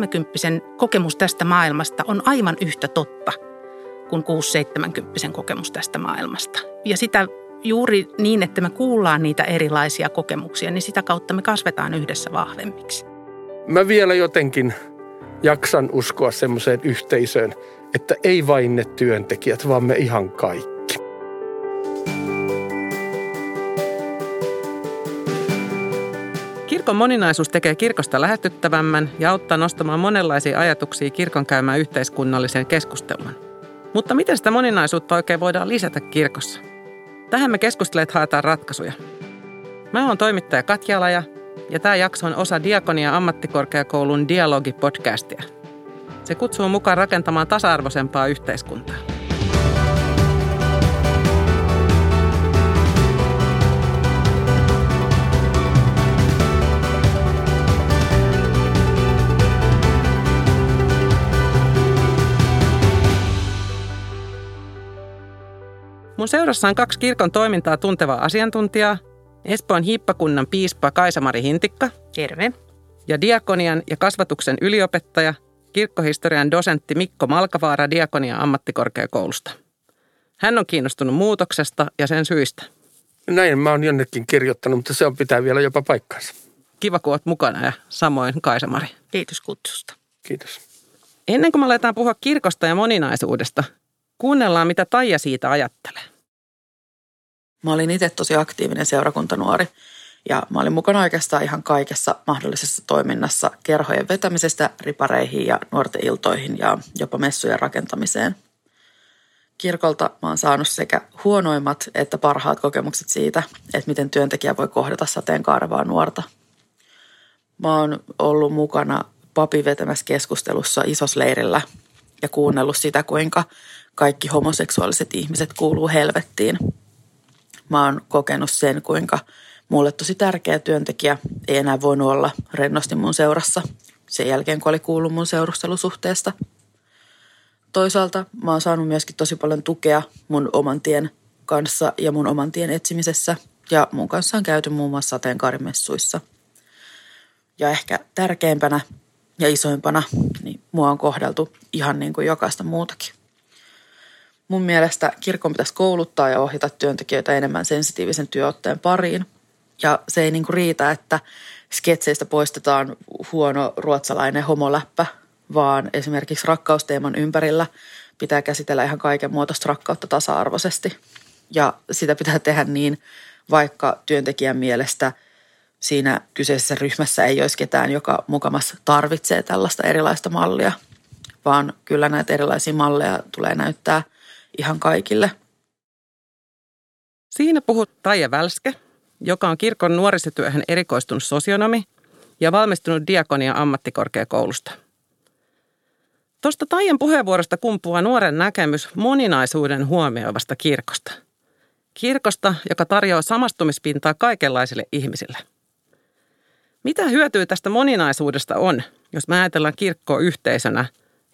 kolmekymppisen kokemus tästä maailmasta on aivan yhtä totta kuin 6-70 kokemus tästä maailmasta. Ja sitä juuri niin, että me kuullaan niitä erilaisia kokemuksia, niin sitä kautta me kasvetaan yhdessä vahvemmiksi. Mä vielä jotenkin jaksan uskoa semmoiseen yhteisöön, että ei vain ne työntekijät, vaan me ihan kaikki. Kirkon moninaisuus tekee kirkosta lähetyttävämmän ja auttaa nostamaan monenlaisia ajatuksia kirkon käymään yhteiskunnallisen keskustelun. Mutta miten sitä moninaisuutta oikein voidaan lisätä kirkossa? Tähän me keskustelijat haetaan ratkaisuja. Mä oon toimittaja Katja Laja ja tämä jakso on osa Diakonia ammattikorkeakoulun Dialogi-podcastia. Se kutsuu mukaan rakentamaan tasa-arvoisempaa yhteiskuntaa. Mun seurassa on kaksi kirkon toimintaa tuntevaa asiantuntijaa. Espoon hiippakunnan piispa Kaisamari Hintikka. Terve. Ja diakonian ja kasvatuksen yliopettaja, kirkkohistorian dosentti Mikko Malkavaara Diakonian ammattikorkeakoulusta. Hän on kiinnostunut muutoksesta ja sen syistä. Näin mä oon jonnekin kirjoittanut, mutta se on pitää vielä jopa paikkaansa. Kiva, kun oot mukana ja samoin Kaisamari. Kiitos kutsusta. Kiitos. Ennen kuin me aletaan puhua kirkosta ja moninaisuudesta, kuunnellaan mitä Taija siitä ajattelee. Mä olin itse tosi aktiivinen seurakuntanuori ja mä olin mukana oikeastaan ihan kaikessa mahdollisessa toiminnassa kerhojen vetämisestä ripareihin ja nuorten iltoihin ja jopa messujen rakentamiseen. Kirkolta mä oon saanut sekä huonoimmat että parhaat kokemukset siitä, että miten työntekijä voi kohdata sateenkaarevaa nuorta. Mä oon ollut mukana papin vetämässä keskustelussa isosleirillä ja kuunnellut sitä, kuinka kaikki homoseksuaaliset ihmiset kuuluu helvettiin – mä oon kokenut sen, kuinka mulle tosi tärkeä työntekijä ei enää voinut olla rennosti mun seurassa sen jälkeen, kun oli kuullut mun seurustelusuhteesta. Toisaalta mä oon saanut myöskin tosi paljon tukea mun oman tien kanssa ja mun oman tien etsimisessä. Ja mun kanssa on käyty muun muassa sateenkaarimessuissa. Ja ehkä tärkeimpänä ja isoimpana, niin mua on kohdeltu ihan niin kuin jokaista muutakin. Mun mielestä kirkon pitäisi kouluttaa ja ohjata työntekijöitä enemmän sensitiivisen työotteen pariin. Ja se ei niinku riitä, että sketseistä poistetaan huono ruotsalainen homoläppä, vaan esimerkiksi rakkausteeman ympärillä pitää käsitellä ihan kaiken muotoista rakkautta tasa-arvoisesti. Ja sitä pitää tehdä niin, vaikka työntekijän mielestä siinä kyseisessä ryhmässä ei olisi ketään, joka mukamas tarvitsee tällaista erilaista mallia, vaan kyllä näitä erilaisia malleja tulee näyttää – ihan kaikille. Siinä puhut Taija Välske, joka on kirkon nuorisotyöhön erikoistunut sosionomi ja valmistunut diakonia ammattikorkeakoulusta. Tuosta Taijan puheenvuorosta kumpuaa nuoren näkemys moninaisuuden huomioivasta kirkosta. Kirkosta, joka tarjoaa samastumispintaa kaikenlaisille ihmisille. Mitä hyötyä tästä moninaisuudesta on, jos me ajatellaan kirkkoa yhteisönä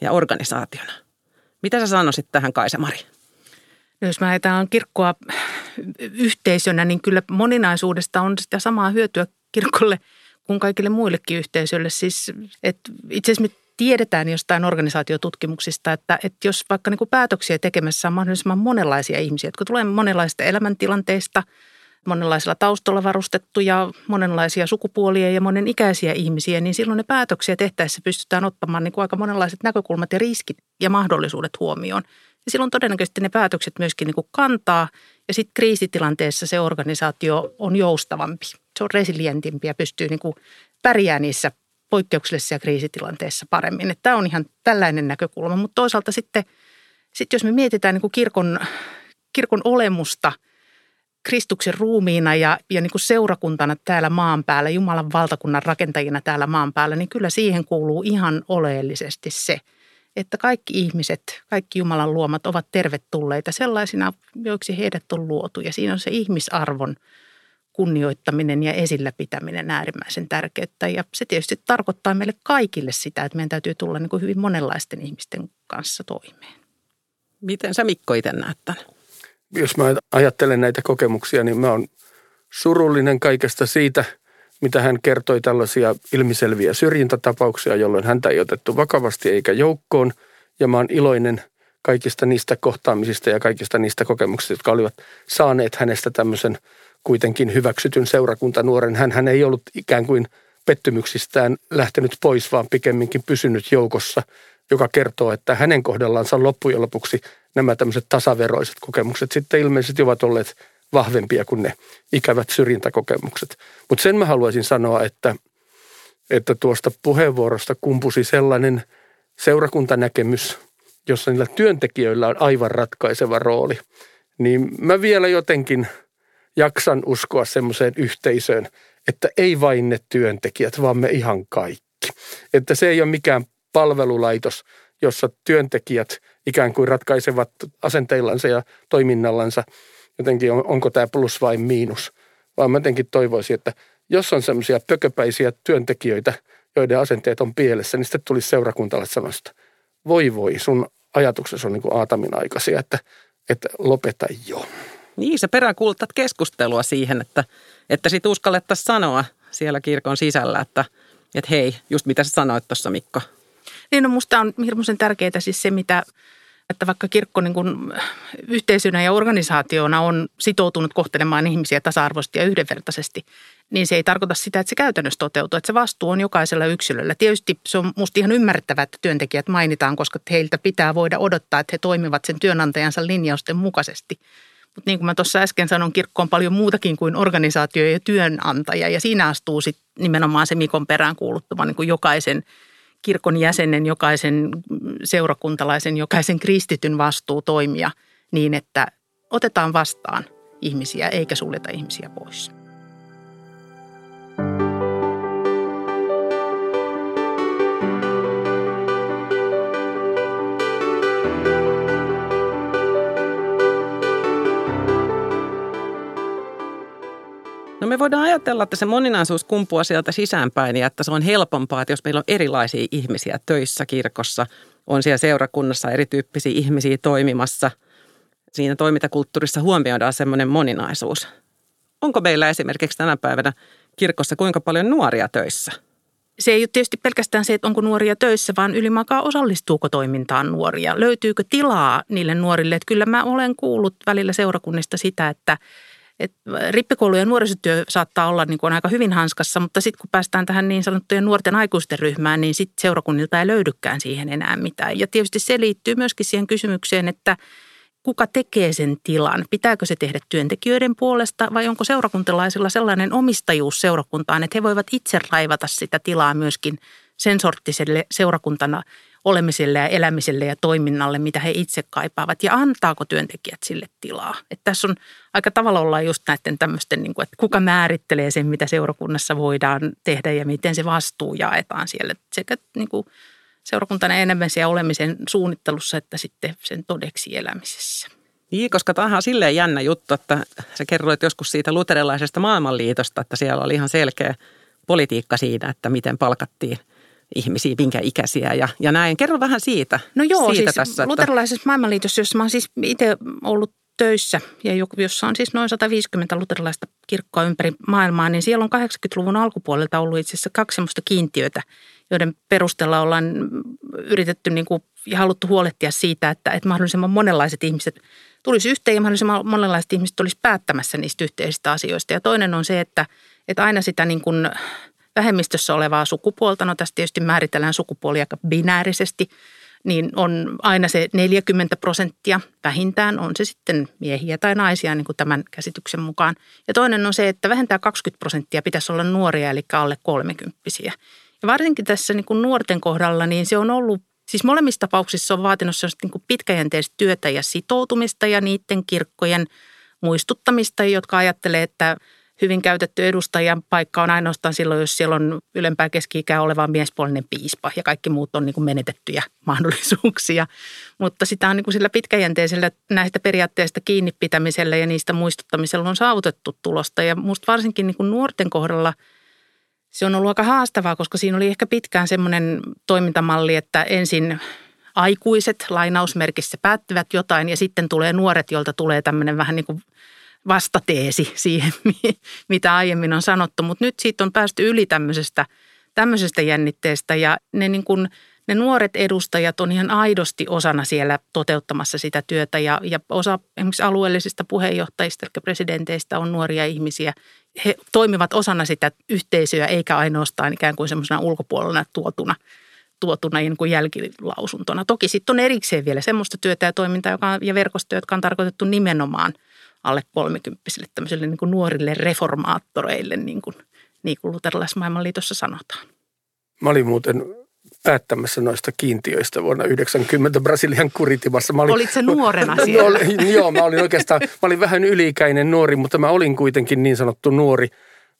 ja organisaationa? Mitä sä sanoisit tähän Kaisamari? No jos mä ajatellaan kirkkoa yhteisönä, niin kyllä moninaisuudesta on sitä samaa hyötyä kirkolle kuin kaikille muillekin yhteisöille. Siis, että itse asiassa me tiedetään jostain organisaatiotutkimuksista, että, että jos vaikka niin kuin päätöksiä tekemässä on mahdollisimman monenlaisia ihmisiä, jotka tulee monenlaisista elämäntilanteista, monenlaisilla taustalla varustettuja, monenlaisia sukupuolia ja monenikäisiä ihmisiä, niin silloin ne päätöksiä tehtäessä pystytään ottamaan niin kuin aika monenlaiset näkökulmat ja riskit ja mahdollisuudet huomioon. Ja silloin todennäköisesti ne päätökset myöskin niin kuin kantaa ja sitten kriisitilanteessa se organisaatio on joustavampi. Se on resilientimpi ja pystyy niin kuin pärjää niissä poikkeuksellisissa kriisitilanteissa paremmin. Että tämä on ihan tällainen näkökulma, mutta toisaalta sitten, sitten jos me mietitään niin kuin kirkon, kirkon olemusta Kristuksen ruumiina ja, ja niin kuin seurakuntana täällä maan päällä, Jumalan valtakunnan rakentajina täällä maan päällä, niin kyllä siihen kuuluu ihan oleellisesti se – että kaikki ihmiset, kaikki Jumalan luomat ovat tervetulleita sellaisina, joiksi heidät on luotu. Ja siinä on se ihmisarvon kunnioittaminen ja esillä pitäminen äärimmäisen tärkeyttä. Ja se tietysti tarkoittaa meille kaikille sitä, että meidän täytyy tulla niin kuin hyvin monenlaisten ihmisten kanssa toimeen. Miten sä Mikko itse näet tämän? Jos mä ajattelen näitä kokemuksia, niin mä oon surullinen kaikesta siitä, mitä hän kertoi tällaisia ilmiselviä syrjintätapauksia, jolloin häntä ei otettu vakavasti eikä joukkoon. Ja mä oon iloinen kaikista niistä kohtaamisista ja kaikista niistä kokemuksista, jotka olivat saaneet hänestä tämmöisen kuitenkin hyväksytyn seurakuntanuoren. Hän, hän ei ollut ikään kuin pettymyksistään lähtenyt pois, vaan pikemminkin pysynyt joukossa, joka kertoo, että hänen kohdallansa loppujen lopuksi nämä tämmöiset tasaveroiset kokemukset sitten ilmeisesti ovat olleet vahvempia kuin ne ikävät syrjintäkokemukset. Mutta sen mä haluaisin sanoa, että, että tuosta puheenvuorosta kumpusi sellainen seurakuntanäkemys, jossa niillä työntekijöillä on aivan ratkaiseva rooli. Niin mä vielä jotenkin jaksan uskoa semmoiseen yhteisöön, että ei vain ne työntekijät, vaan me ihan kaikki. Että se ei ole mikään palvelulaitos, jossa työntekijät ikään kuin ratkaisevat asenteillansa ja toiminnallansa – jotenkin on, onko tämä plus vai miinus. Vaan mä jotenkin toivoisin, että jos on semmoisia pököpäisiä työntekijöitä, joiden asenteet on pielessä, niin sitten tulisi seurakuntalalle sanoista, voi voi, sun ajatuksessa on niin kuin Aatamin aikaisia, että, että lopeta jo. Niin, sä peräänkuultat keskustelua siihen, että, että sit uskallettaisiin sanoa siellä kirkon sisällä, että, että hei, just mitä sä sanoit tuossa Mikko. Niin, no musta on hirmuisen tärkeää siis se, mitä että vaikka kirkko niin kuin yhteisönä ja organisaationa on sitoutunut kohtelemaan ihmisiä tasa-arvoisesti ja yhdenvertaisesti, niin se ei tarkoita sitä, että se käytännössä toteutuu. Että se vastuu on jokaisella yksilöllä. Tietysti se on musta ihan ymmärrettävää, että työntekijät mainitaan, koska heiltä pitää voida odottaa, että he toimivat sen työnantajansa linjausten mukaisesti. Mutta niin kuin mä tuossa äsken sanon, kirkko on paljon muutakin kuin organisaatio ja työnantaja. Ja siinä astuu sitten nimenomaan se Mikon perään kuuluttava niin jokaisen – kirkon jäsenen, jokaisen seurakuntalaisen, jokaisen kristityn vastuu toimia niin, että otetaan vastaan ihmisiä eikä suljeta ihmisiä pois. Voidaan ajatella, että se moninaisuus kumpuaa sieltä sisäänpäin ja että se on helpompaa, että jos meillä on erilaisia ihmisiä töissä kirkossa, on siellä seurakunnassa erityyppisiä ihmisiä toimimassa. Siinä toimintakulttuurissa huomioidaan semmoinen moninaisuus. Onko meillä esimerkiksi tänä päivänä kirkossa kuinka paljon nuoria töissä? Se ei ole tietysti pelkästään se, että onko nuoria töissä, vaan ylimakaa osallistuuko toimintaan nuoria. Löytyykö tilaa niille nuorille? Että kyllä mä olen kuullut välillä seurakunnista sitä, että et rippikoulu ja nuorisotyö saattaa olla niin kuin aika hyvin hanskassa, mutta sitten kun päästään tähän niin sanottujen nuorten aikuisten ryhmään, niin sitten seurakunnilta ei löydykään siihen enää mitään. Ja tietysti se liittyy myöskin siihen kysymykseen, että kuka tekee sen tilan? Pitääkö se tehdä työntekijöiden puolesta vai onko seurakuntalaisilla sellainen omistajuus seurakuntaan, että he voivat itse raivata sitä tilaa myöskin sen sorttiselle seurakuntana olemiselle ja elämiselle ja toiminnalle, mitä he itse kaipaavat ja antaako työntekijät sille tilaa. Että tässä on aika tavalla olla just näiden tämmöisten, niin kuin, että kuka määrittelee sen, mitä seurakunnassa voidaan tehdä ja miten se vastuu jaetaan siellä sekä niin kuin seurakuntana enemmän siellä olemisen suunnittelussa että sitten sen todeksi elämisessä. Niin, koska tämä on silleen jännä juttu, että sä kerroit joskus siitä luterilaisesta maailmanliitosta, että siellä oli ihan selkeä politiikka siitä, että miten palkattiin – ihmisiä, minkä ikäisiä ja, ja näin. Kerro vähän siitä. No joo, siitä siis tässä, luterilaisessa että... maailmanliitossa, jossa mä oon siis itse ollut töissä ja jossa on siis noin 150 luterilaista kirkkoa ympäri maailmaa, niin siellä on 80-luvun alkupuolelta ollut itse asiassa kaksi sellaista kiintiötä, joiden perusteella ollaan yritetty niin kuin, ja haluttu huolehtia siitä, että, että mahdollisimman monenlaiset ihmiset tulisi yhteen ja mahdollisimman monenlaiset ihmiset olisi päättämässä niistä yhteisistä asioista. Ja toinen on se, että, että aina sitä niin kuin vähemmistössä olevaa sukupuolta, no tässä tietysti määritellään sukupuoli aika binäärisesti, niin on aina se 40 prosenttia vähintään, on se sitten miehiä tai naisia niin kuin tämän käsityksen mukaan. Ja toinen on se, että vähintään 20 prosenttia pitäisi olla nuoria, eli alle kolmekymppisiä. Ja varsinkin tässä niin kuin nuorten kohdalla, niin se on ollut, siis molemmissa tapauksissa on vaatinut niin kuin pitkäjänteistä työtä ja sitoutumista ja niiden kirkkojen muistuttamista, jotka ajattelee, että hyvin käytetty edustajan paikka on ainoastaan silloin, jos siellä on ylempää keski-ikää oleva miespuolinen piispa ja kaikki muut on niin kuin menetettyjä mahdollisuuksia. Mutta sitä on niin kuin sillä pitkäjänteisellä näistä periaatteista kiinni pitämisellä ja niistä muistuttamisella on saavutettu tulosta. Ja minusta varsinkin niin kuin nuorten kohdalla se on ollut aika haastavaa, koska siinä oli ehkä pitkään semmoinen toimintamalli, että ensin aikuiset lainausmerkissä päättyvät jotain ja sitten tulee nuoret, joilta tulee tämmöinen vähän niin kuin – vastateesi siihen, mitä aiemmin on sanottu. Mutta nyt siitä on päästy yli tämmöisestä, tämmöisestä jännitteestä ja ne, niin kuin, ne nuoret edustajat on ihan aidosti osana siellä toteuttamassa sitä työtä ja, ja osa esimerkiksi alueellisista puheenjohtajista, eli presidenteistä on nuoria ihmisiä. He toimivat osana sitä yhteisöä eikä ainoastaan ikään kuin semmoisena ulkopuolella tuotuna – tuotuna niin kuin jälkilausuntona. Toki sitten on erikseen vielä semmoista työtä ja toimintaa joka, ja verkostoja, jotka on tarkoitettu nimenomaan alle kolmikymppisille tämmöisille niin kuin nuorille reformaattoreille, niin kuin, niin kuin luterilaismaailmanliitossa sanotaan. Mä olin muuten päättämässä noista kiintiöistä vuonna 90 Brasilian Kuritimassa. Mä olin, Olit se nuorena siellä? No, joo, mä olin oikeastaan, mä olin vähän yliikäinen nuori, mutta mä olin kuitenkin niin sanottu nuori.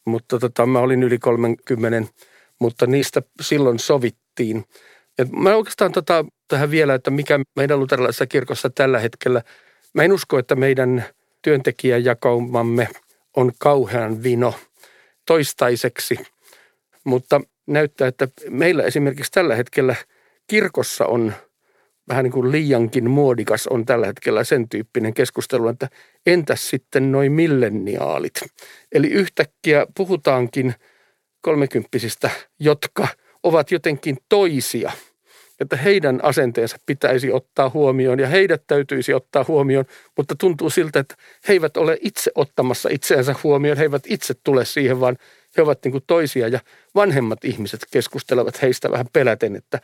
Mutta tota, mä olin yli 30, mutta niistä silloin sovittiin. Ja mä oikeastaan tota, tähän vielä, että mikä meidän luterilaisessa kirkossa tällä hetkellä, mä en usko, että meidän työntekijäjakaumamme on kauhean vino toistaiseksi, mutta näyttää, että meillä esimerkiksi tällä hetkellä kirkossa on vähän niin kuin liiankin muodikas on tällä hetkellä sen tyyppinen keskustelu, että entäs sitten noin milleniaalit. Eli yhtäkkiä puhutaankin kolmekymppisistä, jotka ovat jotenkin toisia – että heidän asenteensa pitäisi ottaa huomioon ja heidät täytyisi ottaa huomioon, mutta tuntuu siltä, että he eivät ole itse ottamassa itseänsä huomioon, he eivät itse tule siihen, vaan he ovat niin kuin toisia ja vanhemmat ihmiset keskustelevat heistä vähän peläten, että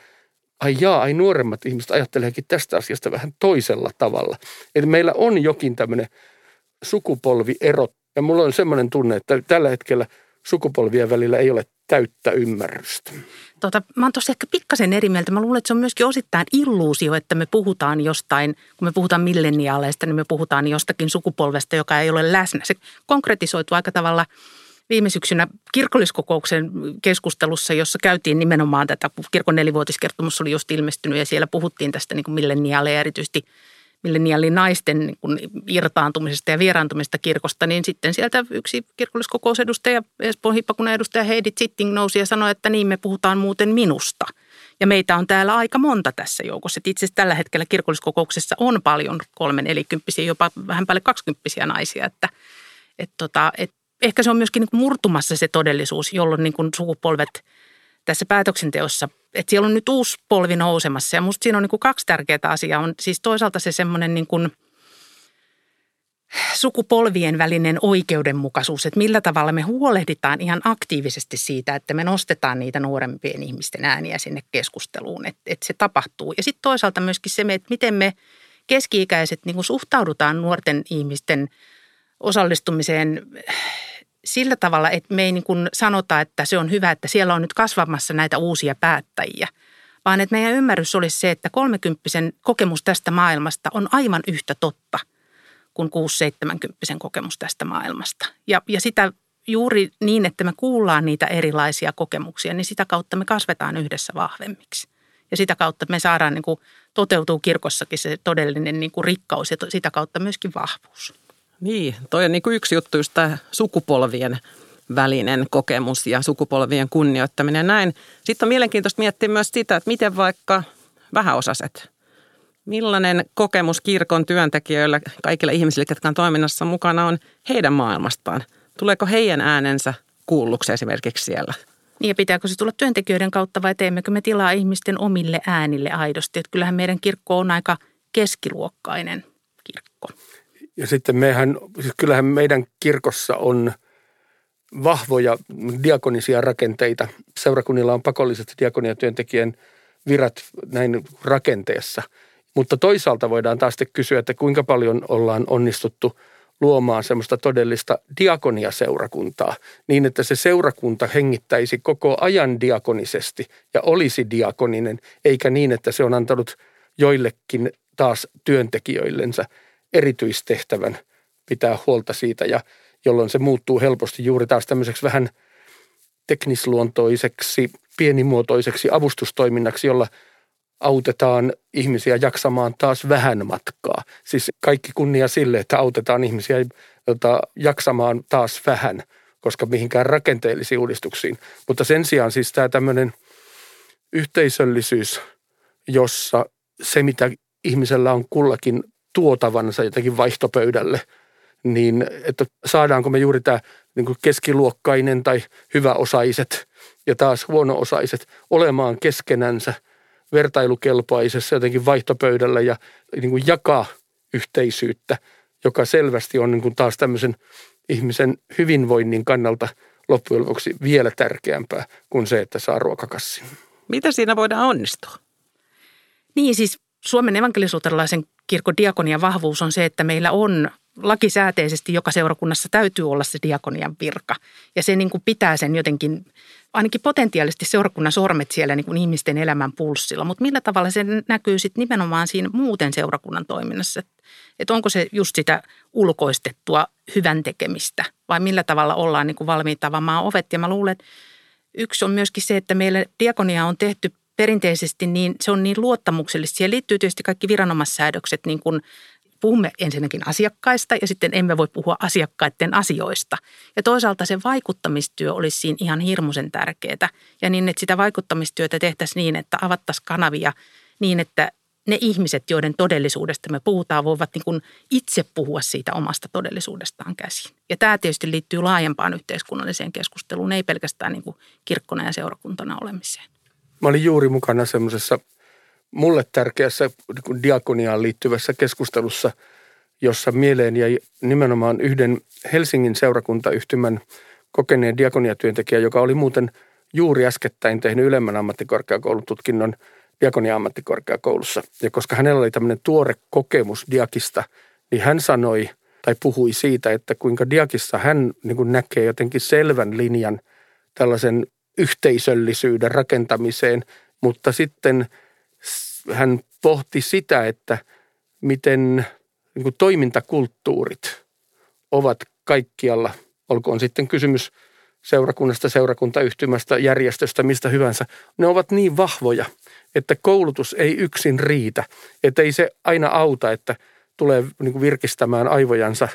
ai jaa, ai nuoremmat ihmiset ajatteleekin tästä asiasta vähän toisella tavalla. Eli meillä on jokin tämmöinen sukupolviero ja mulla on semmoinen tunne, että tällä hetkellä sukupolvien välillä ei ole täyttä ymmärrystä. Tota, mä oon tosi ehkä pikkasen eri mieltä. Mä luulen, että se on myöskin osittain illuusio, että me puhutaan jostain, kun me puhutaan milleniaaleista, niin me puhutaan jostakin sukupolvesta, joka ei ole läsnä. Se konkretisoituu aika tavalla viime syksynä kirkolliskokouksen keskustelussa, jossa käytiin nimenomaan tätä, kun kirkon nelivuotiskertomus oli just ilmestynyt ja siellä puhuttiin tästä niin milleniaaleja erityisesti – milleniaalinaisten niin irtaantumisesta ja vieraantumisesta kirkosta, niin sitten sieltä yksi kirkolliskokousedustaja, Espoon hippakunnan edustaja Heidi Zitting nousi ja sanoi, että niin me puhutaan muuten minusta. Ja meitä on täällä aika monta tässä joukossa. Itse asiassa tällä hetkellä kirkolliskokouksessa on paljon kolmen nelikymppisiä, jopa vähän päälle kaksikymppisiä naisia. Että, et tota, et ehkä se on myöskin niin murtumassa se todellisuus, jolloin niin sukupolvet – tässä päätöksenteossa, että siellä on nyt uusi polvi nousemassa ja musta siinä on niin kuin kaksi tärkeää asiaa. On siis toisaalta se semmoinen niin kuin sukupolvien välinen oikeudenmukaisuus, että millä tavalla me huolehditaan ihan aktiivisesti siitä, että me nostetaan niitä nuorempien ihmisten ääniä sinne keskusteluun, että, että se tapahtuu. Ja sitten toisaalta myöskin se, että miten me keski-ikäiset niin suhtaudutaan nuorten ihmisten osallistumiseen sillä tavalla, että me ei niin kuin sanota, että se on hyvä, että siellä on nyt kasvamassa näitä uusia päättäjiä, vaan että meidän ymmärrys olisi se, että kolmekymppisen kokemus tästä maailmasta on aivan yhtä totta kuin 6-70 kokemus tästä maailmasta. Ja, ja sitä juuri niin, että me kuullaan niitä erilaisia kokemuksia, niin sitä kautta me kasvetaan yhdessä vahvemmiksi. Ja sitä kautta me saadaan, niin kuin, toteutuu kirkossakin se todellinen niin kuin rikkaus ja sitä kautta myöskin vahvuus. Niin, toi on niin kuin yksi juttu just tämä sukupolvien välinen kokemus ja sukupolvien kunnioittaminen näin. Sitten on mielenkiintoista miettiä myös sitä, että miten vaikka vähäosaset, millainen kokemus kirkon työntekijöillä, kaikilla ihmisillä, jotka on toiminnassa mukana, on heidän maailmastaan. Tuleeko heidän äänensä kuulluksi esimerkiksi siellä? Niin ja pitääkö se tulla työntekijöiden kautta vai teemmekö me tilaa ihmisten omille äänille aidosti? Että kyllähän meidän kirkko on aika keskiluokkainen kirkko. Ja sitten mehän, siis kyllähän meidän kirkossa on vahvoja diakonisia rakenteita. Seurakunnilla on pakolliset diakoniatyöntekijän virat näin rakenteessa. Mutta toisaalta voidaan taas kysyä, että kuinka paljon ollaan onnistuttu luomaan semmoista todellista diakoniaseurakuntaa niin, että se seurakunta hengittäisi koko ajan diakonisesti ja olisi diakoninen, eikä niin, että se on antanut joillekin taas työntekijöillensä erityistehtävän pitää huolta siitä ja jolloin se muuttuu helposti juuri taas tämmöiseksi vähän teknisluontoiseksi, pienimuotoiseksi avustustoiminnaksi, jolla autetaan ihmisiä jaksamaan taas vähän matkaa. Siis kaikki kunnia sille, että autetaan ihmisiä jota, jaksamaan taas vähän, koska mihinkään rakenteellisiin uudistuksiin. Mutta sen sijaan siis tämä tämmöinen yhteisöllisyys, jossa se, mitä ihmisellä on kullakin tuotavansa jotenkin vaihtopöydälle, niin että saadaanko me juuri tämä niin kuin keskiluokkainen tai hyväosaiset ja taas huono-osaiset olemaan keskenänsä vertailukelpoisessa jotenkin vaihtopöydällä ja niin kuin jakaa yhteisyyttä, joka selvästi on niin kuin taas tämmöisen ihmisen hyvinvoinnin kannalta loppujen lopuksi vielä tärkeämpää kuin se, että saa ruokakassin. Mitä siinä voidaan onnistua? Niin siis Suomen evankelisuutelaisen kirkon diakonian vahvuus on se, että meillä on lakisääteisesti joka seurakunnassa täytyy olla se diakonian virka. Ja se niin kuin pitää sen jotenkin, ainakin potentiaalisesti seurakunnan sormet siellä niin kuin ihmisten elämän pulssilla. Mutta millä tavalla se näkyy sitten nimenomaan siinä muuten seurakunnan toiminnassa? Että et onko se just sitä ulkoistettua hyvän tekemistä vai millä tavalla ollaan niin kuin valmiita avaamaan ovet? Ja mä luulen, että yksi on myöskin se, että meillä diakonia on tehty perinteisesti niin, se on niin luottamuksellista. Siihen liittyy tietysti kaikki viranomaissäädökset, niin kuin puhumme ensinnäkin asiakkaista ja sitten emme voi puhua asiakkaiden asioista. Ja toisaalta se vaikuttamistyö olisi siinä ihan hirmuisen tärkeää. Ja niin, että sitä vaikuttamistyötä tehtäisiin niin, että avattaisiin kanavia niin, että ne ihmiset, joiden todellisuudesta me puhutaan, voivat niin kuin itse puhua siitä omasta todellisuudestaan käsin. Ja tämä tietysti liittyy laajempaan yhteiskunnalliseen keskusteluun, ei pelkästään niin kuin kirkkona ja seurakuntana olemiseen. Mä olin juuri mukana semmoisessa mulle tärkeässä niin diakoniaan liittyvässä keskustelussa, jossa mieleen jäi nimenomaan yhden Helsingin seurakuntayhtymän kokeneen diakoniatyöntekijä, joka oli muuten juuri äskettäin tehnyt ylemmän ammattikorkeakoulututkinnon diakonia-ammattikorkeakoulussa. Ja koska hänellä oli tämmöinen tuore kokemus diakista, niin hän sanoi tai puhui siitä, että kuinka diakissa hän niin kuin näkee jotenkin selvän linjan tällaisen yhteisöllisyyden rakentamiseen, mutta sitten hän pohti sitä, että miten niin kuin toimintakulttuurit ovat kaikkialla, olkoon sitten kysymys seurakunnasta, seurakuntayhtymästä, järjestöstä, mistä hyvänsä, ne ovat niin vahvoja, että koulutus ei yksin riitä. Että ei se aina auta, että tulee niin kuin virkistämään aivojansa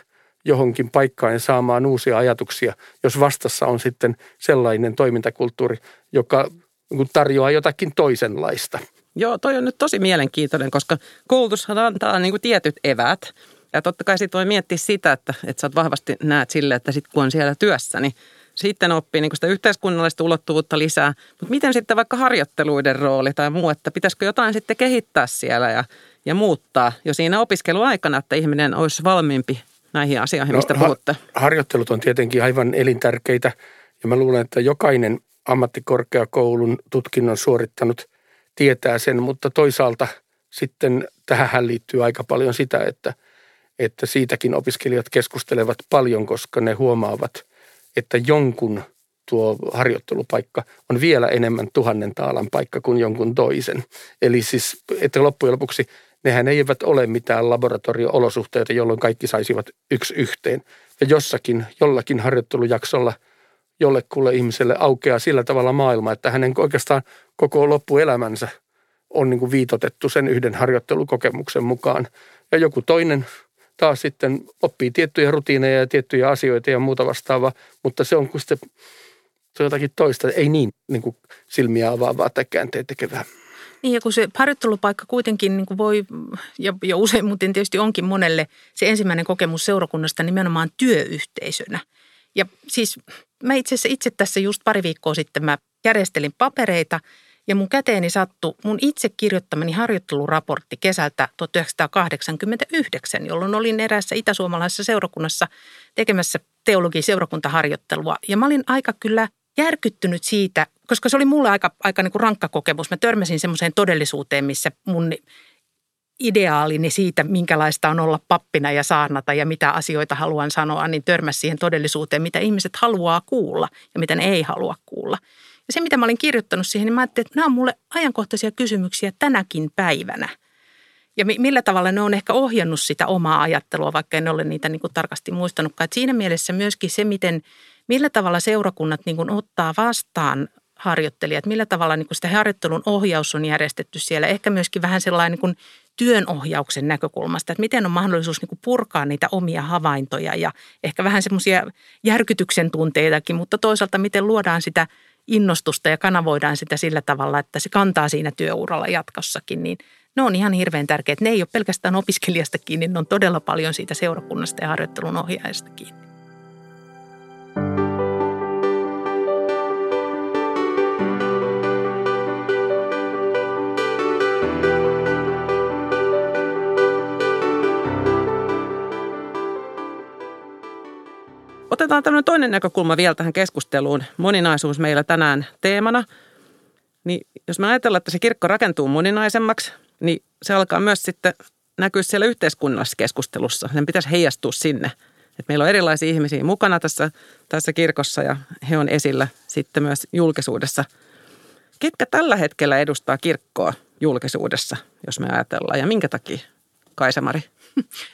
johonkin paikkaan ja saamaan uusia ajatuksia, jos vastassa on sitten sellainen toimintakulttuuri, joka niin tarjoaa jotakin toisenlaista. Joo, toi on nyt tosi mielenkiintoinen, koska koulutushan antaa niin kuin tietyt evät. Ja totta kai sitten voi miettiä sitä, että, että sä vahvasti näet sille, että sitten kun on siellä työssä, niin sitten oppii niin sitä yhteiskunnallista ulottuvuutta lisää. Mutta miten sitten vaikka harjoitteluiden rooli tai muu, että pitäisikö jotain sitten kehittää siellä ja, ja muuttaa jo siinä opiskeluaikana, että ihminen olisi valmiimpi näihin asioihin, no, mistä puhutte? Ha- harjoittelut on tietenkin aivan elintärkeitä ja mä luulen, että jokainen ammattikorkeakoulun tutkinnon suorittanut tietää sen, mutta toisaalta sitten tähän liittyy aika paljon sitä, että, että siitäkin opiskelijat keskustelevat paljon, koska ne huomaavat – että jonkun tuo harjoittelupaikka on vielä enemmän tuhannen taalan paikka kuin jonkun toisen. Eli siis, että loppujen lopuksi nehän eivät ole mitään laboratorio-olosuhteita, jolloin kaikki saisivat yksi yhteen. Ja jossakin, jollakin harjoittelujaksolla jollekulle ihmiselle aukeaa sillä tavalla maailma, että hänen oikeastaan koko loppuelämänsä on niin kuin viitotettu sen yhden harjoittelukokemuksen mukaan. Ja joku toinen taas sitten oppii tiettyjä rutiineja ja tiettyjä asioita ja muuta vastaavaa, mutta se on sitten se on jotakin toista, ei niin, niin kuin silmiä avaavaa tai käänteen tekevää. Niin ja kun se harjoittelupaikka kuitenkin niin kuin voi, ja, ja usein muuten tietysti onkin monelle se ensimmäinen kokemus seurakunnasta nimenomaan työyhteisönä. Ja siis mä itse asiassa itse tässä just pari viikkoa sitten mä järjestelin papereita – ja mun käteeni sattui mun itse kirjoittamani harjoitteluraportti kesältä 1989, jolloin olin eräässä itäsuomalaisessa seurakunnassa tekemässä teologi-seurakuntaharjoittelua. Ja mä olin aika kyllä järkyttynyt siitä, koska se oli mulle aika, aika niin kuin rankka kokemus. Mä törmäsin semmoiseen todellisuuteen, missä mun ideaalini siitä, minkälaista on olla pappina ja saarnata ja mitä asioita haluan sanoa, niin törmäsi siihen todellisuuteen, mitä ihmiset haluaa kuulla ja mitä ne ei halua kuulla. Ja se, mitä mä olin kirjoittanut siihen, niin mä ajattelin, että nämä on mulle ajankohtaisia kysymyksiä tänäkin päivänä. Ja millä tavalla ne on ehkä ohjannut sitä omaa ajattelua, vaikka en ole niitä niin kuin tarkasti muistanutkaan. Että siinä mielessä myöskin se, miten, millä tavalla seurakunnat niin kuin ottaa vastaan harjoittelijat, millä tavalla niin kuin sitä harjoittelun ohjaus on järjestetty siellä. Ehkä myöskin vähän sellainen niin kuin työnohjauksen näkökulmasta, että miten on mahdollisuus niin kuin purkaa niitä omia havaintoja ja ehkä vähän semmoisia järkytyksen tunteitakin, mutta toisaalta miten luodaan sitä innostusta ja kanavoidaan sitä sillä tavalla, että se kantaa siinä työuralla jatkossakin, niin ne on ihan hirveän tärkeät. Ne ei ole pelkästään opiskelijasta kiinni, ne on todella paljon siitä seurakunnasta ja harjoittelun ohjaajasta kiinni. Otetaan tämmöinen toinen näkökulma vielä tähän keskusteluun. Moninaisuus meillä tänään teemana. Niin jos me ajatellaan, että se kirkko rakentuu moninaisemmaksi, niin se alkaa myös sitten näkyä siellä yhteiskunnallisessa keskustelussa. Sen pitäisi heijastua sinne. Et meillä on erilaisia ihmisiä mukana tässä, tässä kirkossa ja he on esillä sitten myös julkisuudessa. Ketkä tällä hetkellä edustaa kirkkoa julkisuudessa, jos me ajatellaan, ja minkä takia? Kaisamari.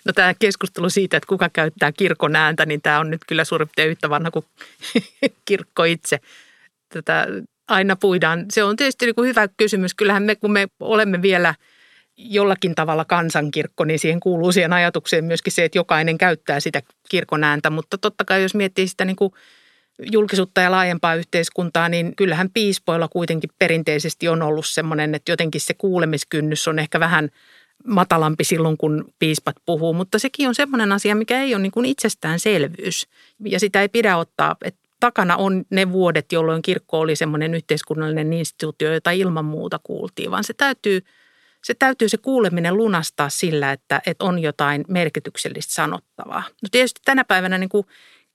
No tämä keskustelu siitä, että kuka käyttää kirkon ääntä, niin tämä on nyt kyllä suurin piirtein yhtä vanha kuin kirkko itse. Tätä aina puidaan. Se on tietysti niin kuin hyvä kysymys. Kyllähän me, kun me olemme vielä jollakin tavalla kansankirkko, niin siihen kuuluu siihen ajatukseen myöskin se, että jokainen käyttää sitä kirkon ääntä. Mutta totta kai jos miettii sitä niin kuin julkisuutta ja laajempaa yhteiskuntaa, niin kyllähän piispoilla kuitenkin perinteisesti on ollut semmoinen, että jotenkin se kuulemiskynnys on ehkä vähän – matalampi silloin, kun piispat puhuu, mutta sekin on semmoinen asia, mikä ei ole niin kuin itsestäänselvyys. Ja sitä ei pidä ottaa, että takana on ne vuodet, jolloin kirkko oli semmoinen yhteiskunnallinen instituutio, jota ilman muuta kuultiin, vaan se täytyy, se täytyy se kuuleminen lunastaa sillä, että, että on jotain merkityksellistä sanottavaa. No tietysti tänä päivänä niin kuin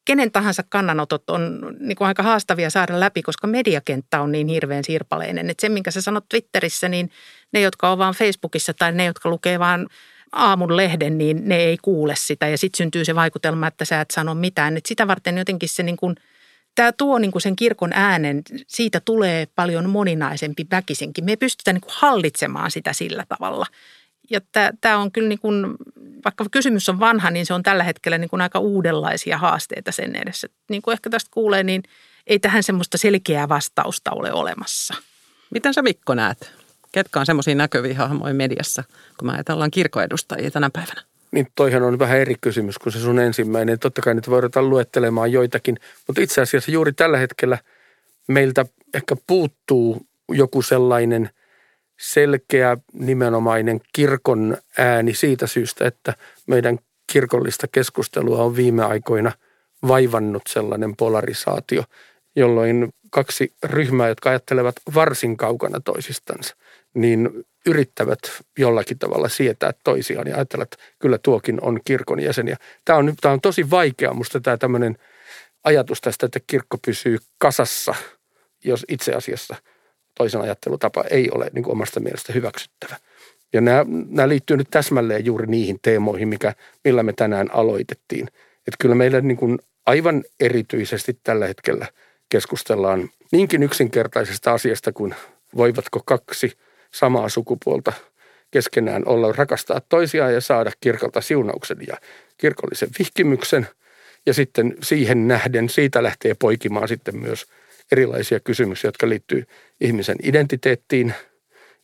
kenen tahansa kannanotot on niin kuin aika haastavia saada läpi, koska mediakenttä on niin hirveän sirpaleinen. Että se, minkä sä sanot Twitterissä, niin ne, jotka on vaan Facebookissa tai ne, jotka lukee vaan aamun lehden, niin ne ei kuule sitä. Ja sitten syntyy se vaikutelma, että sä et sano mitään. Et sitä varten jotenkin se niin kuin, tämä tuo niin kuin sen kirkon äänen, siitä tulee paljon moninaisempi väkisinkin. Me ei pystytä niin kuin hallitsemaan sitä sillä tavalla – ja tämä on kyllä niin kuin, vaikka kysymys on vanha, niin se on tällä hetkellä niin kuin aika uudenlaisia haasteita sen edessä. Niin kuin ehkä tästä kuulee, niin ei tähän semmoista selkeää vastausta ole olemassa. Miten sä Mikko näet? Ketkä on semmoisia näkyviä hahmoja mediassa, kun me ajatellaan kirkoedustajia tänä päivänä? Niin toihan on vähän eri kysymys kuin se sun ensimmäinen. Totta kai nyt voidaan luettelemaan joitakin, mutta itse asiassa juuri tällä hetkellä meiltä ehkä puuttuu joku sellainen – selkeä nimenomainen kirkon ääni siitä syystä, että meidän kirkollista keskustelua on viime aikoina vaivannut sellainen polarisaatio, jolloin kaksi ryhmää, jotka ajattelevat varsin kaukana toisistansa, niin yrittävät jollakin tavalla sietää toisiaan ja ajattelevat, että kyllä tuokin on kirkon jäseniä. Tämä on, tämä on tosi vaikea musta tämä tämmöinen ajatus tästä, että kirkko pysyy kasassa, jos itse asiassa – toisen ajattelutapa ei ole niin kuin omasta mielestä hyväksyttävä. Ja nämä, nämä liittyy nyt täsmälleen juuri niihin teemoihin, mikä, millä me tänään aloitettiin. Että kyllä meillä niin kuin aivan erityisesti tällä hetkellä keskustellaan niinkin yksinkertaisesta asiasta kuin voivatko kaksi samaa sukupuolta keskenään olla rakastaa toisiaan ja saada kirkolta siunauksen ja kirkollisen vihkimyksen. Ja sitten siihen nähden siitä lähtee poikimaan sitten myös – erilaisia kysymyksiä, jotka liittyy ihmisen identiteettiin,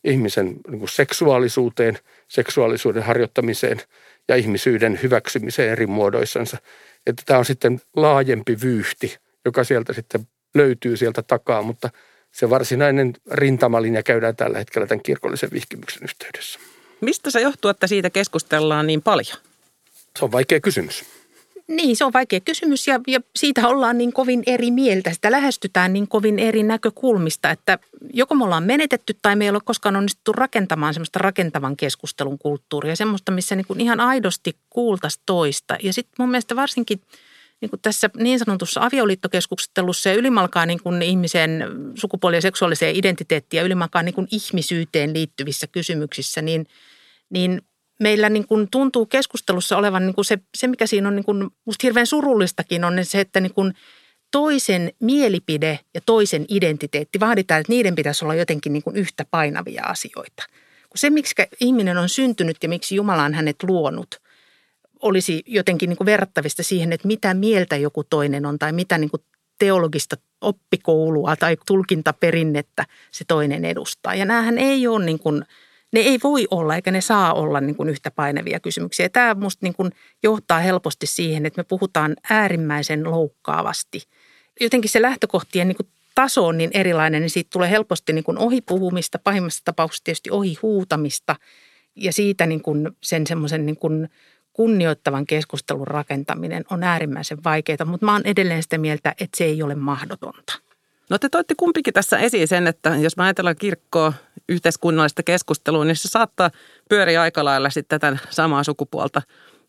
ihmisen niin seksuaalisuuteen, seksuaalisuuden harjoittamiseen ja ihmisyyden hyväksymiseen eri muodoissansa. Että tämä on sitten laajempi vyyhti, joka sieltä sitten löytyy sieltä takaa, mutta se varsinainen rintamalinja käydään tällä hetkellä tämän kirkollisen vihkimyksen yhteydessä. Mistä se johtuu, että siitä keskustellaan niin paljon? Se on vaikea kysymys. Niin, se on vaikea kysymys ja, ja siitä ollaan niin kovin eri mieltä. Sitä lähestytään niin kovin eri näkökulmista, että joko me ollaan menetetty tai me ei ole koskaan onnistuttu rakentamaan semmoista rakentavan keskustelun kulttuuria. Semmoista, missä niin kuin ihan aidosti kuultaisi toista. Ja sitten mun mielestä varsinkin niin kuin tässä niin sanotussa avioliittokeskustelussa ja ylimalkaan niin kuin ihmisen sukupuoli- ja seksuaaliseen identiteettiin ja ylimalkaan niin kuin ihmisyyteen liittyvissä kysymyksissä, niin, niin – meillä niin kuin tuntuu keskustelussa olevan niin kuin se, se, mikä siinä on niin kuin musta hirveän surullistakin, on se, että niin kuin toisen mielipide ja toisen identiteetti vaaditaan, että niiden pitäisi olla jotenkin niin kuin yhtä painavia asioita. Kun se, miksi ihminen on syntynyt ja miksi Jumala on hänet luonut, olisi jotenkin niin kuin verrattavista siihen, että mitä mieltä joku toinen on tai mitä niin kuin teologista oppikoulua tai tulkintaperinnettä se toinen edustaa. Ja näähän ei ole niin kuin – ne ei voi olla eikä ne saa olla niin kuin yhtä painavia kysymyksiä. Tämä musta niin kuin johtaa helposti siihen, että me puhutaan äärimmäisen loukkaavasti. Jotenkin se lähtökohtien niin kuin taso on niin erilainen, niin siitä tulee helposti niin kuin ohi puhumista, pahimmassa tapauksessa tietysti ohi huutamista. Ja siitä niin kuin sen semmoisen niin kuin kunnioittavan keskustelun rakentaminen on äärimmäisen vaikeaa, mutta mä oon edelleen sitä mieltä, että se ei ole mahdotonta. No te toitte kumpikin tässä esiin sen, että jos mä ajatellaan kirkkoa, yhteiskunnallista keskustelua, niin se saattaa pyöriä aika lailla sitten tätä samaa sukupuolta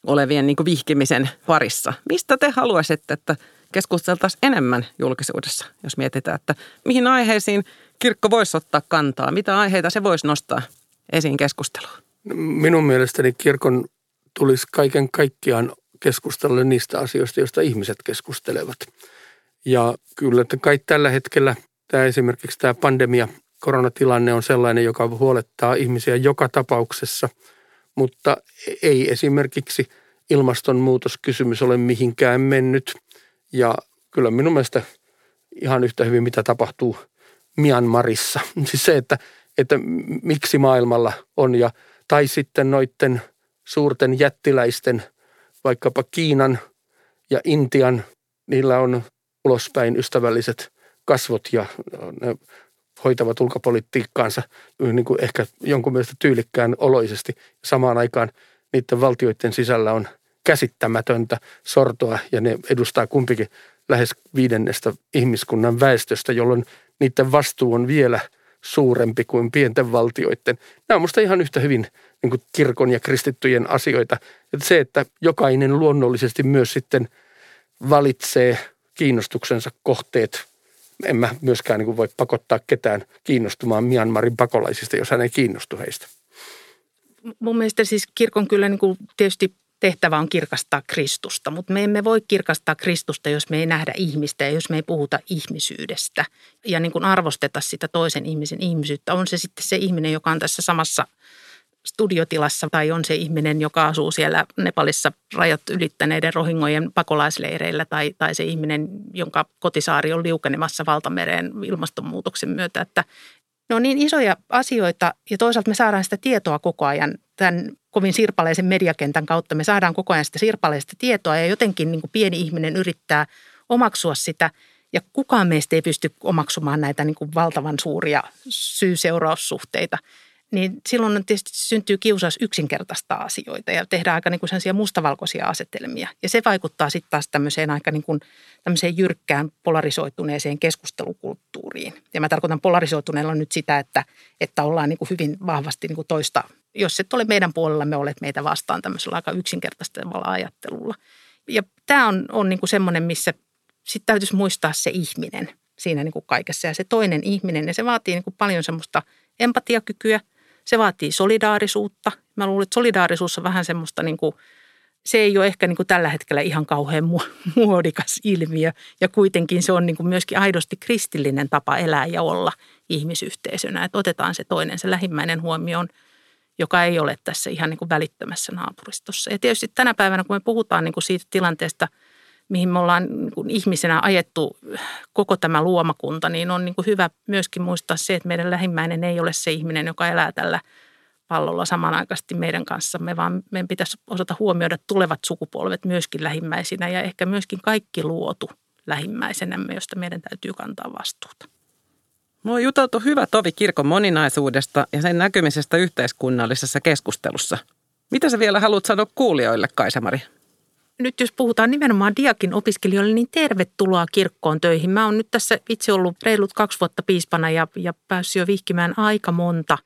olevien niin vihkimisen parissa. Mistä te haluaisitte, että keskusteltaisiin enemmän julkisuudessa, jos mietitään, että mihin aiheisiin kirkko voisi ottaa kantaa, mitä aiheita se voisi nostaa esiin keskusteluun? Minun mielestäni kirkon tulisi kaiken kaikkiaan keskustella niistä asioista, joista ihmiset keskustelevat. Ja kyllä, että kai tällä hetkellä tämä esimerkiksi tämä pandemia, koronatilanne on sellainen, joka huolettaa ihmisiä joka tapauksessa, mutta ei esimerkiksi ilmastonmuutoskysymys ole mihinkään mennyt. Ja kyllä minun mielestä ihan yhtä hyvin, mitä tapahtuu Myanmarissa. Siis se, että, että miksi maailmalla on ja tai sitten noiden suurten jättiläisten, vaikkapa Kiinan ja Intian, niillä on ulospäin ystävälliset kasvot ja ne hoitavat ulkopolitiikkaansa niin kuin ehkä jonkun mielestä tyylikkään oloisesti. Samaan aikaan niiden valtioiden sisällä on käsittämätöntä sortoa ja ne edustaa kumpikin lähes viidennestä ihmiskunnan väestöstä, jolloin niiden vastuu on vielä suurempi kuin pienten valtioiden. Nämä on minusta ihan yhtä hyvin niin kuin kirkon ja kristittyjen asioita. Että se, että jokainen luonnollisesti myös sitten valitsee kiinnostuksensa kohteet. En mä myöskään niin kuin voi pakottaa ketään kiinnostumaan Myanmarin pakolaisista, jos hän ei kiinnostu heistä. Mun mielestä siis kirkon kyllä niin kuin tietysti tehtävä on kirkastaa Kristusta, mutta me emme voi kirkastaa Kristusta, jos me ei nähdä ihmistä ja jos me ei puhuta ihmisyydestä ja niin kuin arvosteta sitä toisen ihmisen ihmisyyttä. On se sitten se ihminen, joka on tässä samassa studiotilassa tai on se ihminen, joka asuu siellä Nepalissa rajat ylittäneiden rohingojen pakolaisleireillä tai, tai se ihminen, jonka kotisaari on liukenemassa valtamereen ilmastonmuutoksen myötä. Että ne on niin isoja asioita ja toisaalta me saadaan sitä tietoa koko ajan tämän kovin sirpaleisen mediakentän kautta. Me saadaan koko ajan sitä sirpaleista tietoa ja jotenkin niin kuin pieni ihminen yrittää omaksua sitä ja kukaan meistä ei pysty omaksumaan näitä niin kuin valtavan suuria syy-seuraussuhteita – niin silloin tietysti syntyy kiusaus yksinkertaista asioita ja tehdään aika niin kuin mustavalkoisia asetelmia. Ja se vaikuttaa sitten taas tämmöiseen aika niin kuin tämmöiseen jyrkkään polarisoituneeseen keskustelukulttuuriin. Ja mä tarkoitan polarisoituneella nyt sitä, että, että ollaan niin kuin hyvin vahvasti niin kuin toista, jos et ole meidän puolella, me olet meitä vastaan tämmöisellä aika yksinkertaistavalla ajattelulla. Ja tämä on, on niin kuin semmoinen, missä sitten täytyisi muistaa se ihminen siinä niin kuin kaikessa ja se toinen ihminen. Ja se vaatii niin kuin paljon semmoista empatiakykyä – se vaatii solidaarisuutta. Mä luulen, että solidaarisuus on vähän semmoista niin kuin, se ei ole ehkä niin kuin tällä hetkellä ihan kauhean muodikas ilmiö. Ja kuitenkin se on niin kuin myöskin aidosti kristillinen tapa elää ja olla ihmisyhteisönä. Että otetaan se toinen, se lähimmäinen huomioon, joka ei ole tässä ihan niin kuin välittömässä naapuristossa. Ja tietysti tänä päivänä, kun me puhutaan niin kuin siitä tilanteesta – mihin me ollaan niin ihmisenä ajettu koko tämä luomakunta, niin on niin kuin hyvä myöskin muistaa se, että meidän lähimmäinen ei ole se ihminen, joka elää tällä pallolla samanaikaisesti meidän kanssamme, vaan meidän pitäisi osata huomioida tulevat sukupolvet myöskin lähimmäisinä ja ehkä myöskin kaikki luotu lähimmäisenämme, josta meidän täytyy kantaa vastuuta. No on juteltu hyvä tovi kirkon moninaisuudesta ja sen näkymisestä yhteiskunnallisessa keskustelussa. Mitä sä vielä haluat sanoa kuulijoille, Kaisamari? Nyt jos puhutaan nimenomaan diakin opiskelijoille, niin tervetuloa kirkkoon töihin. Mä oon nyt tässä itse ollut reilut kaksi vuotta piispana ja, ja päässyt jo vihkimään aika monta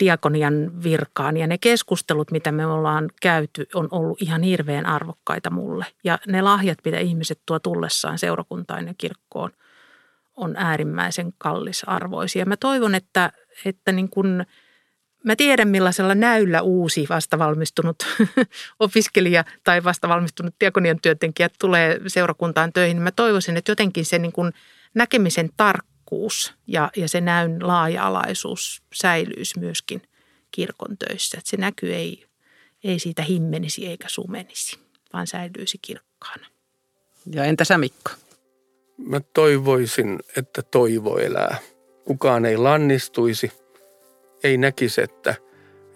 diakonian virkaan. Ja ne keskustelut, mitä me ollaan käyty, on ollut ihan hirveän arvokkaita mulle. Ja ne lahjat, mitä ihmiset tuo tullessaan seurakuntaan ja kirkkoon, on äärimmäisen kallisarvoisia. Mä toivon, että, että niin kun – Mä tiedän, millaisella näyllä uusi vastavalmistunut opiskelija tai vastavalmistunut diakonian työntekijä tulee seurakuntaan töihin. Mä toivoisin, että jotenkin se niin kuin näkemisen tarkkuus ja, ja se näyn laaja-alaisuus säilyisi myöskin kirkon töissä. Että se näky ei, ei siitä himmenisi eikä sumenisi, vaan säilyisi kirkkaana. Ja entä sä Mikko? Mä toivoisin, että toivo elää. Kukaan ei lannistuisi – ei näkisi, että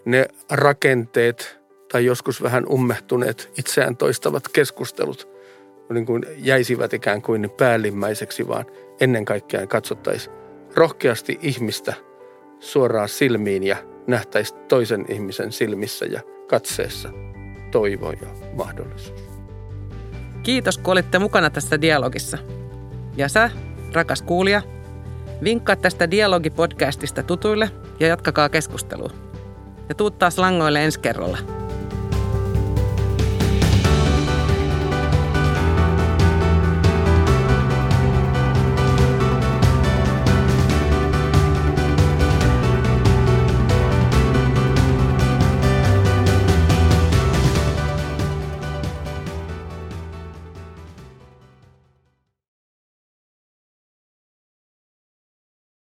ne rakenteet tai joskus vähän ummehtuneet itseään toistavat keskustelut niin kuin jäisivät ikään kuin päällimmäiseksi, vaan ennen kaikkea katsottaisiin rohkeasti ihmistä suoraan silmiin ja nähtäisi toisen ihmisen silmissä ja katseessa toivo ja mahdollisuus. Kiitos, kun olitte mukana tässä dialogissa. Ja sä, rakas kuulija, vinkkaa tästä dialogipodcastista tutuille ja jatkakaa keskustelua. Ja tuut taas langoille ensi kerralla.